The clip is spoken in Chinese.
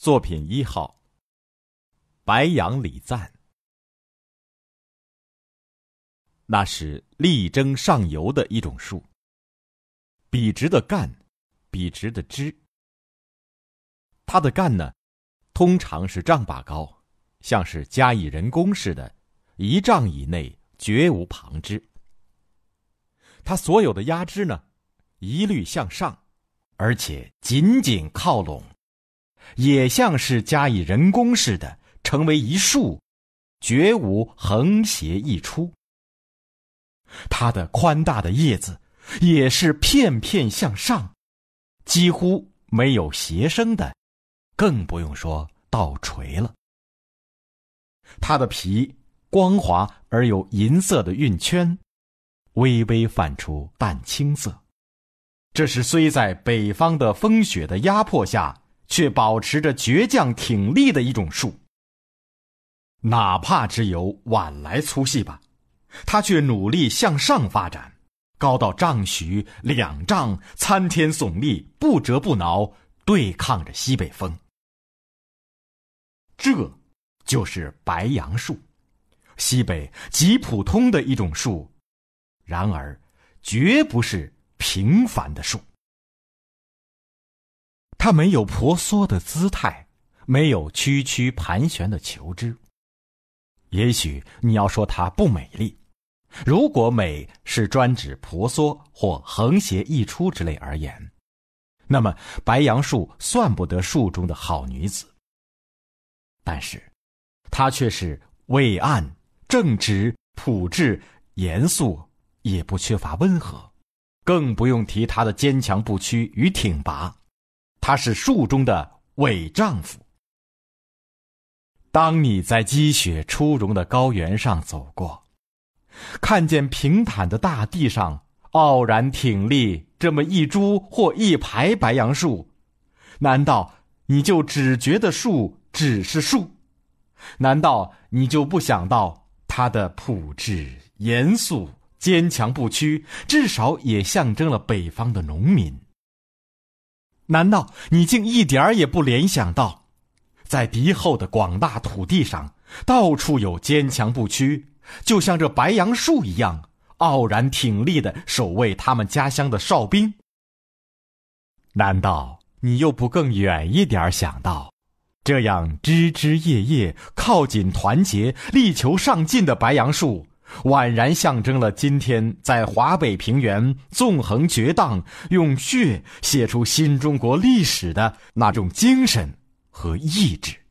作品一号。白杨礼赞，那是力争上游的一种树。笔直的干，笔直的枝。它的干呢，通常是丈把高，像是加以人工似的，一丈以内绝无旁枝。它所有的压枝呢，一律向上，而且紧紧靠拢。也像是加以人工似的，成为一束，绝无横斜溢出。它的宽大的叶子也是片片向上，几乎没有斜生的，更不用说倒垂了。它的皮光滑而有银色的晕圈，微微泛出淡青色。这是虽在北方的风雪的压迫下。却保持着倔强挺立的一种树。哪怕只有碗来粗细吧，它却努力向上发展，高到丈许、两丈，参天耸立，不折不挠，对抗着西北风。这，就是白杨树，西北极普通的一种树，然而，绝不是平凡的树。它没有婆娑的姿态，没有曲曲盘旋的求枝。也许你要说它不美丽，如果美是专指婆娑或横斜溢出之类而言，那么白杨树算不得树中的好女子。但是，她却是伟岸、正直、朴质、严肃，也不缺乏温和，更不用提她的坚强不屈与挺拔。他是树中的伪丈夫。当你在积雪初融的高原上走过，看见平坦的大地上傲然挺立这么一株或一排白杨树，难道你就只觉得树只是树？难道你就不想到它的朴质、严肃、坚强不屈，至少也象征了北方的农民？难道你竟一点儿也不联想到，在敌后的广大土地上，到处有坚强不屈，就像这白杨树一样傲然挺立的守卫他们家乡的哨兵？难道你又不更远一点想到，这样枝枝叶叶靠紧团结、力求上进的白杨树？宛然象征了今天在华北平原纵横绝荡、用血写出新中国历史的那种精神和意志。